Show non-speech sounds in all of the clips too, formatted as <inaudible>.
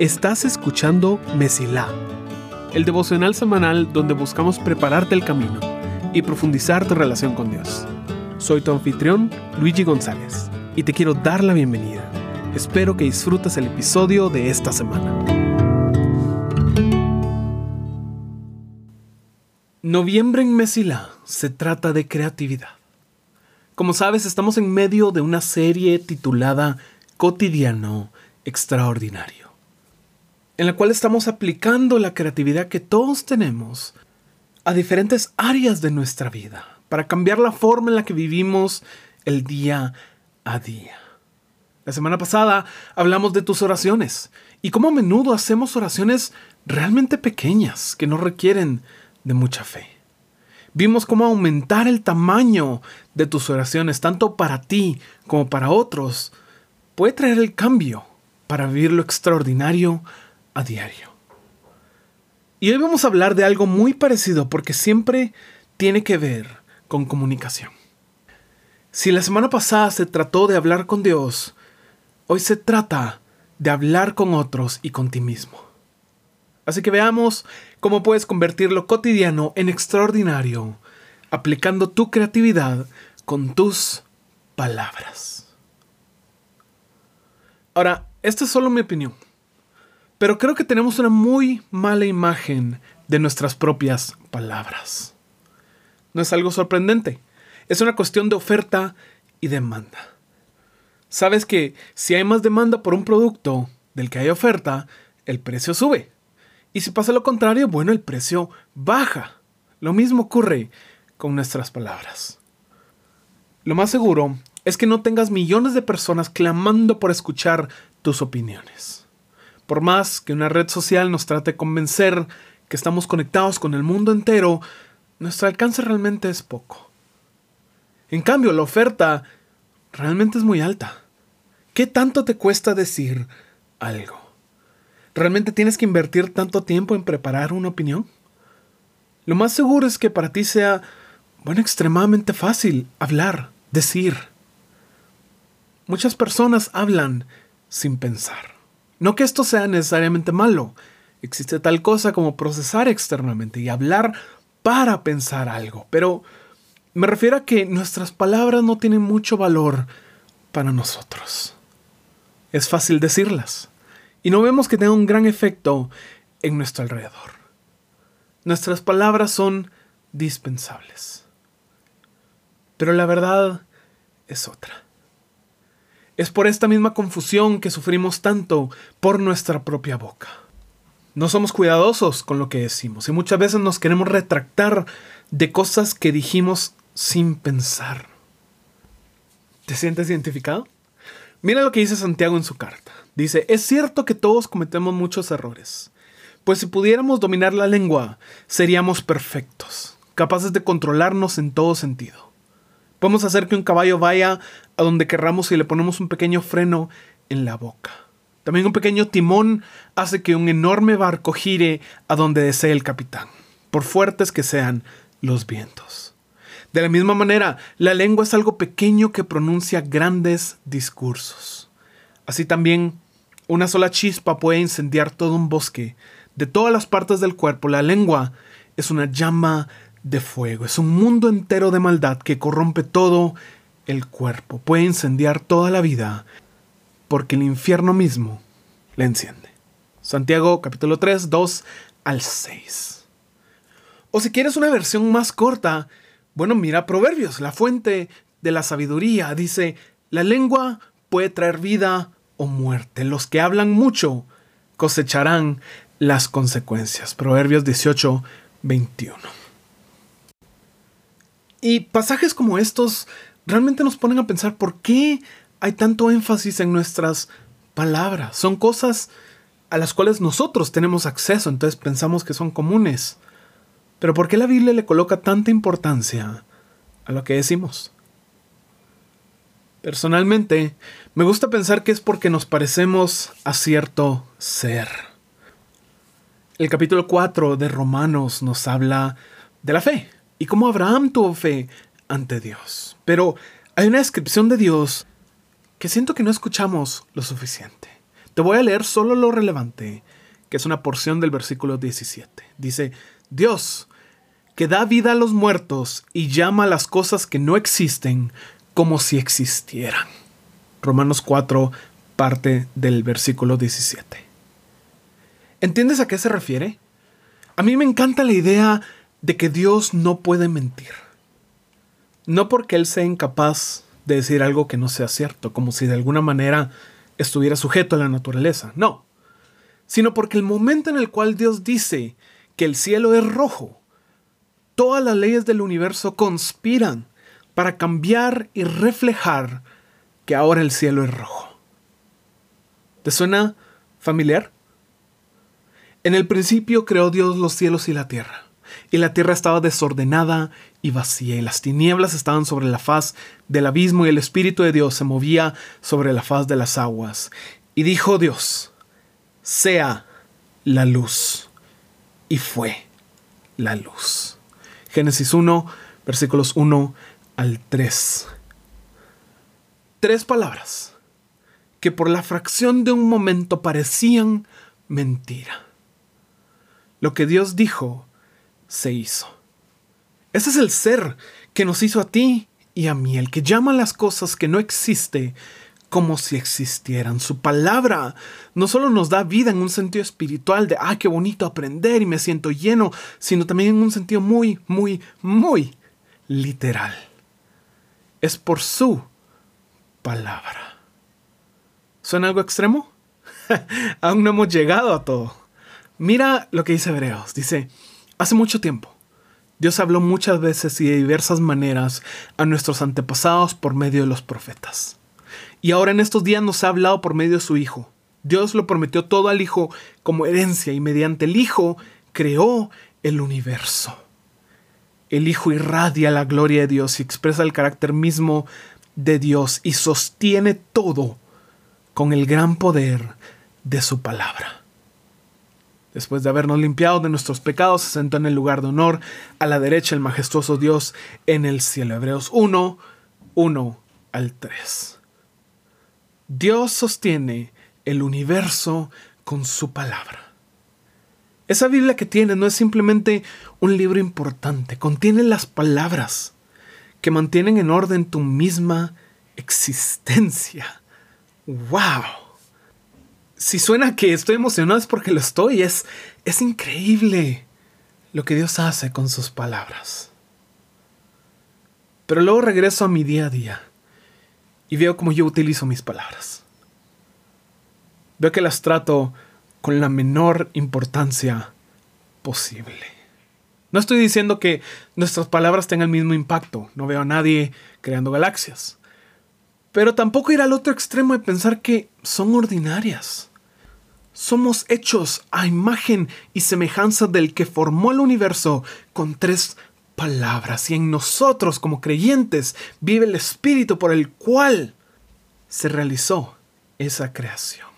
Estás escuchando Mesilá, el devocional semanal donde buscamos prepararte el camino y profundizar tu relación con Dios. Soy tu anfitrión, Luigi González, y te quiero dar la bienvenida. Espero que disfrutes el episodio de esta semana. Noviembre en Mesilá se trata de creatividad. Como sabes, estamos en medio de una serie titulada Cotidiano Extraordinario en la cual estamos aplicando la creatividad que todos tenemos a diferentes áreas de nuestra vida para cambiar la forma en la que vivimos el día a día. La semana pasada hablamos de tus oraciones y cómo a menudo hacemos oraciones realmente pequeñas que no requieren de mucha fe. Vimos cómo aumentar el tamaño de tus oraciones, tanto para ti como para otros, puede traer el cambio para vivir lo extraordinario a diario. Y hoy vamos a hablar de algo muy parecido porque siempre tiene que ver con comunicación. Si la semana pasada se trató de hablar con Dios, hoy se trata de hablar con otros y con ti mismo. Así que veamos cómo puedes convertir lo cotidiano en extraordinario, aplicando tu creatividad con tus palabras. Ahora, esta es solo mi opinión. Pero creo que tenemos una muy mala imagen de nuestras propias palabras. No es algo sorprendente. Es una cuestión de oferta y demanda. Sabes que si hay más demanda por un producto del que hay oferta, el precio sube. Y si pasa lo contrario, bueno, el precio baja. Lo mismo ocurre con nuestras palabras. Lo más seguro es que no tengas millones de personas clamando por escuchar tus opiniones. Por más que una red social nos trate de convencer que estamos conectados con el mundo entero, nuestro alcance realmente es poco. En cambio, la oferta realmente es muy alta. ¿Qué tanto te cuesta decir algo? ¿Realmente tienes que invertir tanto tiempo en preparar una opinión? Lo más seguro es que para ti sea, bueno, extremadamente fácil hablar, decir. Muchas personas hablan sin pensar. No que esto sea necesariamente malo. Existe tal cosa como procesar externamente y hablar para pensar algo. Pero me refiero a que nuestras palabras no tienen mucho valor para nosotros. Es fácil decirlas. Y no vemos que tenga un gran efecto en nuestro alrededor. Nuestras palabras son dispensables. Pero la verdad es otra. Es por esta misma confusión que sufrimos tanto por nuestra propia boca. No somos cuidadosos con lo que decimos y muchas veces nos queremos retractar de cosas que dijimos sin pensar. ¿Te sientes identificado? Mira lo que dice Santiago en su carta. Dice, es cierto que todos cometemos muchos errores, pues si pudiéramos dominar la lengua, seríamos perfectos, capaces de controlarnos en todo sentido. Podemos hacer que un caballo vaya a donde querramos si le ponemos un pequeño freno en la boca. También un pequeño timón hace que un enorme barco gire a donde desee el capitán, por fuertes que sean los vientos. De la misma manera, la lengua es algo pequeño que pronuncia grandes discursos. Así también, una sola chispa puede incendiar todo un bosque. De todas las partes del cuerpo, la lengua es una llama de fuego. Es un mundo entero de maldad que corrompe todo el cuerpo. Puede incendiar toda la vida porque el infierno mismo le enciende. Santiago capítulo 3, 2 al 6. O si quieres una versión más corta, bueno, mira Proverbios, la fuente de la sabiduría. Dice, la lengua puede traer vida o muerte. Los que hablan mucho cosecharán las consecuencias. Proverbios 18, 21. Y pasajes como estos realmente nos ponen a pensar por qué hay tanto énfasis en nuestras palabras. Son cosas a las cuales nosotros tenemos acceso, entonces pensamos que son comunes. Pero ¿por qué la Biblia le coloca tanta importancia a lo que decimos? Personalmente, me gusta pensar que es porque nos parecemos a cierto ser. El capítulo 4 de Romanos nos habla de la fe, y cómo Abraham tuvo fe ante Dios. Pero hay una descripción de Dios que siento que no escuchamos lo suficiente. Te voy a leer solo lo relevante, que es una porción del versículo 17. Dice, Dios, que da vida a los muertos y llama a las cosas que no existen como si existieran. Romanos 4, parte del versículo 17. ¿Entiendes a qué se refiere? A mí me encanta la idea de que Dios no puede mentir. No porque Él sea incapaz de decir algo que no sea cierto, como si de alguna manera estuviera sujeto a la naturaleza, no, sino porque el momento en el cual Dios dice que el cielo es rojo, todas las leyes del universo conspiran para cambiar y reflejar que ahora el cielo es rojo. ¿Te suena familiar? En el principio creó Dios los cielos y la tierra, y la tierra estaba desordenada y vacía, y las tinieblas estaban sobre la faz del abismo, y el Espíritu de Dios se movía sobre la faz de las aguas. Y dijo Dios, sea la luz. Y fue la luz. Génesis 1, versículos 1 al 3. Tres palabras que por la fracción de un momento parecían mentira. Lo que Dios dijo se hizo. Ese es el ser que nos hizo a ti y a mí, el que llama las cosas que no existe como si existieran. Su palabra no solo nos da vida en un sentido espiritual de, ah, qué bonito aprender y me siento lleno, sino también en un sentido muy, muy, muy literal. Es por su palabra. ¿Suena algo extremo? <laughs> Aún no hemos llegado a todo. Mira lo que dice Hebreos. Dice, hace mucho tiempo, Dios habló muchas veces y de diversas maneras a nuestros antepasados por medio de los profetas. Y ahora en estos días nos ha hablado por medio de su Hijo. Dios lo prometió todo al Hijo como herencia y mediante el Hijo creó el universo. El Hijo irradia la gloria de Dios y expresa el carácter mismo de Dios y sostiene todo con el gran poder de su palabra. Después de habernos limpiado de nuestros pecados, se sentó en el lugar de honor, a la derecha el majestuoso Dios en el cielo. Hebreos 1, 1 al 3. Dios sostiene el universo con su palabra. Esa Biblia que tiene no es simplemente un libro importante, contiene las palabras que mantienen en orden tu misma existencia. ¡Wow! Si suena que estoy emocionado es porque lo estoy. Es, es increíble lo que Dios hace con sus palabras. Pero luego regreso a mi día a día y veo cómo yo utilizo mis palabras. Veo que las trato con la menor importancia posible. No estoy diciendo que nuestras palabras tengan el mismo impacto. No veo a nadie creando galaxias. Pero tampoco ir al otro extremo de pensar que son ordinarias. Somos hechos a imagen y semejanza del que formó el universo con tres palabras y en nosotros como creyentes vive el espíritu por el cual se realizó esa creación.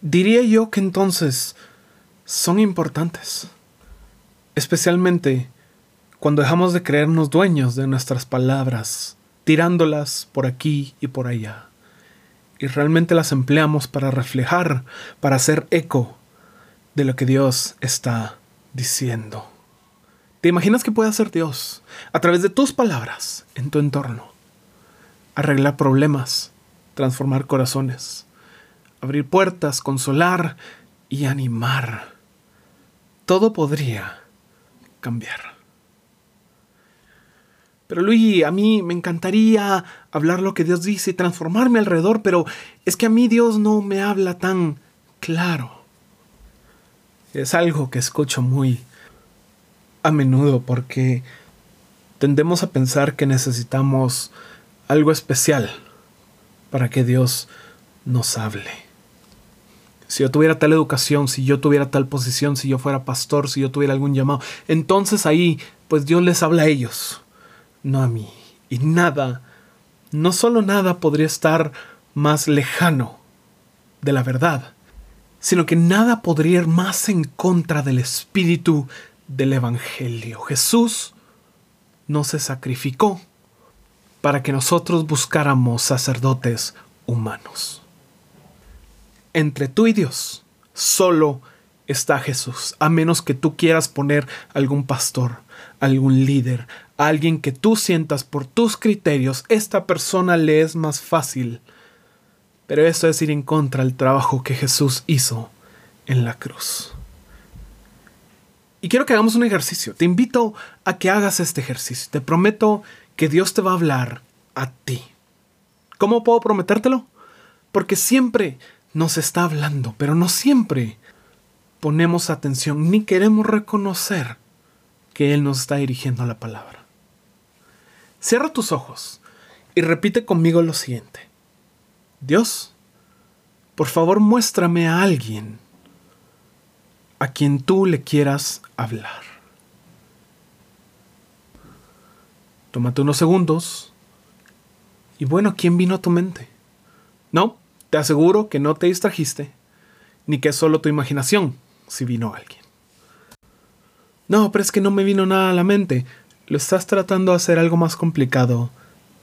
Diría yo que entonces son importantes, especialmente cuando dejamos de creernos dueños de nuestras palabras, tirándolas por aquí y por allá y realmente las empleamos para reflejar, para hacer eco de lo que Dios está diciendo. ¿Te imaginas que puede hacer Dios a través de tus palabras en tu entorno? Arreglar problemas, transformar corazones, abrir puertas, consolar y animar. Todo podría cambiar. Pero Luigi, a mí me encantaría hablar lo que Dios dice y transformarme alrededor, pero es que a mí Dios no me habla tan claro. Es algo que escucho muy a menudo porque tendemos a pensar que necesitamos algo especial para que Dios nos hable. Si yo tuviera tal educación, si yo tuviera tal posición, si yo fuera pastor, si yo tuviera algún llamado, entonces ahí pues Dios les habla a ellos no a mí. Y nada, no solo nada podría estar más lejano de la verdad, sino que nada podría ir más en contra del espíritu del Evangelio. Jesús no se sacrificó para que nosotros buscáramos sacerdotes humanos. Entre tú y Dios solo está Jesús, a menos que tú quieras poner algún pastor, algún líder, alguien que tú sientas por tus criterios, esta persona le es más fácil. Pero eso es ir en contra del trabajo que Jesús hizo en la cruz. Y quiero que hagamos un ejercicio. Te invito a que hagas este ejercicio. Te prometo que Dios te va a hablar a ti. ¿Cómo puedo prometértelo? Porque siempre nos está hablando, pero no siempre ponemos atención ni queremos reconocer que Él nos está dirigiendo la palabra. Cierra tus ojos y repite conmigo lo siguiente. Dios, por favor muéstrame a alguien a quien tú le quieras hablar. Tómate unos segundos. Y bueno, ¿quién vino a tu mente? No, te aseguro que no te distrajiste, ni que es solo tu imaginación, si vino alguien. No, pero es que no me vino nada a la mente. Lo estás tratando de hacer algo más complicado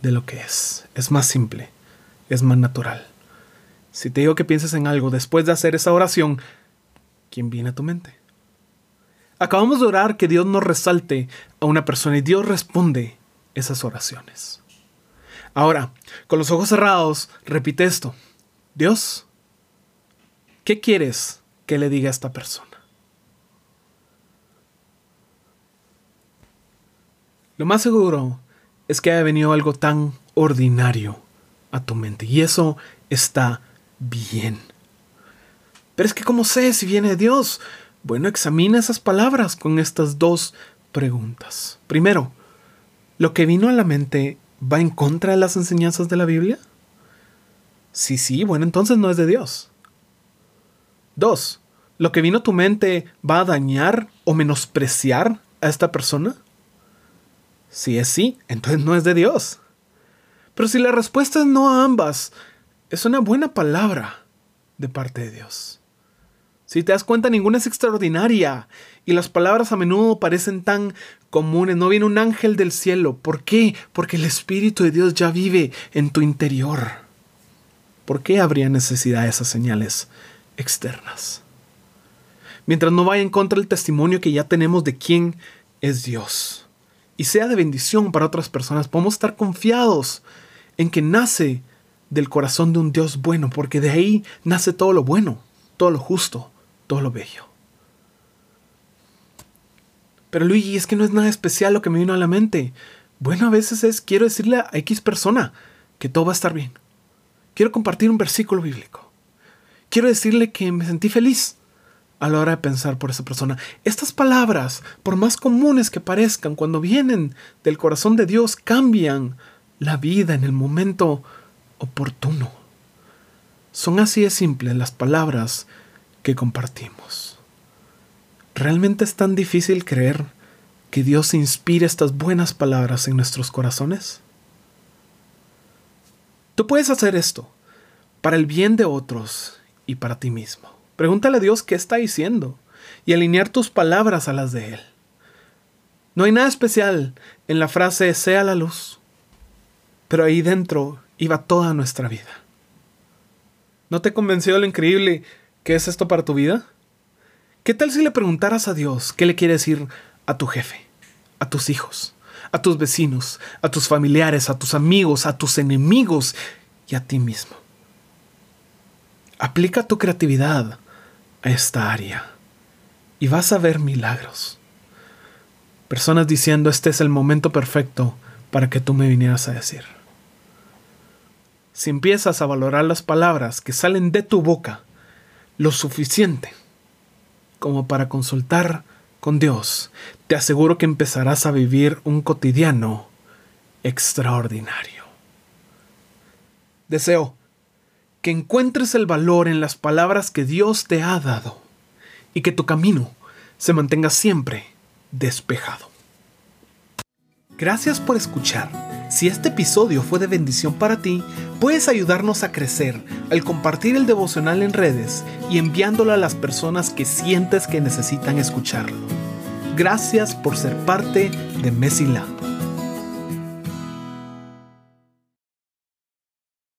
de lo que es. Es más simple, es más natural. Si te digo que pienses en algo después de hacer esa oración, ¿quién viene a tu mente? Acabamos de orar que Dios nos resalte a una persona y Dios responde esas oraciones. Ahora, con los ojos cerrados, repite esto. Dios, ¿qué quieres que le diga a esta persona? Lo más seguro es que haya venido algo tan ordinario a tu mente y eso está bien. Pero es que ¿cómo sé si viene de Dios? Bueno, examina esas palabras con estas dos preguntas. Primero, ¿lo que vino a la mente va en contra de las enseñanzas de la Biblia? Sí, sí, bueno, entonces no es de Dios. Dos, ¿lo que vino a tu mente va a dañar o menospreciar a esta persona? Si es sí, entonces no es de Dios. Pero si la respuesta es no a ambas, es una buena palabra de parte de Dios. Si te das cuenta, ninguna es extraordinaria. Y las palabras a menudo parecen tan comunes. No viene un ángel del cielo. ¿Por qué? Porque el Espíritu de Dios ya vive en tu interior. ¿Por qué habría necesidad de esas señales externas? Mientras no vaya en contra del testimonio que ya tenemos de quién es Dios. Y sea de bendición para otras personas, podemos estar confiados en que nace del corazón de un Dios bueno, porque de ahí nace todo lo bueno, todo lo justo, todo lo bello. Pero Luigi, es que no es nada especial lo que me vino a la mente. Bueno, a veces es, quiero decirle a X persona que todo va a estar bien. Quiero compartir un versículo bíblico. Quiero decirle que me sentí feliz a la hora de pensar por esa persona. Estas palabras, por más comunes que parezcan, cuando vienen del corazón de Dios, cambian la vida en el momento oportuno. Son así de simples las palabras que compartimos. ¿Realmente es tan difícil creer que Dios inspire estas buenas palabras en nuestros corazones? Tú puedes hacer esto para el bien de otros y para ti mismo. Pregúntale a Dios qué está diciendo y alinear tus palabras a las de Él. No hay nada especial en la frase sea la luz, pero ahí dentro iba toda nuestra vida. ¿No te convenció lo increíble ¿Qué es esto para tu vida? ¿Qué tal si le preguntaras a Dios qué le quiere decir a tu jefe, a tus hijos, a tus vecinos, a tus familiares, a tus amigos, a tus enemigos y a ti mismo? Aplica tu creatividad a esta área y vas a ver milagros. Personas diciendo este es el momento perfecto para que tú me vinieras a decir. Si empiezas a valorar las palabras que salen de tu boca, lo suficiente como para consultar con Dios, te aseguro que empezarás a vivir un cotidiano extraordinario. Deseo que encuentres el valor en las palabras que Dios te ha dado y que tu camino se mantenga siempre despejado. Gracias por escuchar. Si este episodio fue de bendición para ti, puedes ayudarnos a crecer al compartir el devocional en redes y enviándolo a las personas que sientes que necesitan escucharlo. Gracias por ser parte de Messi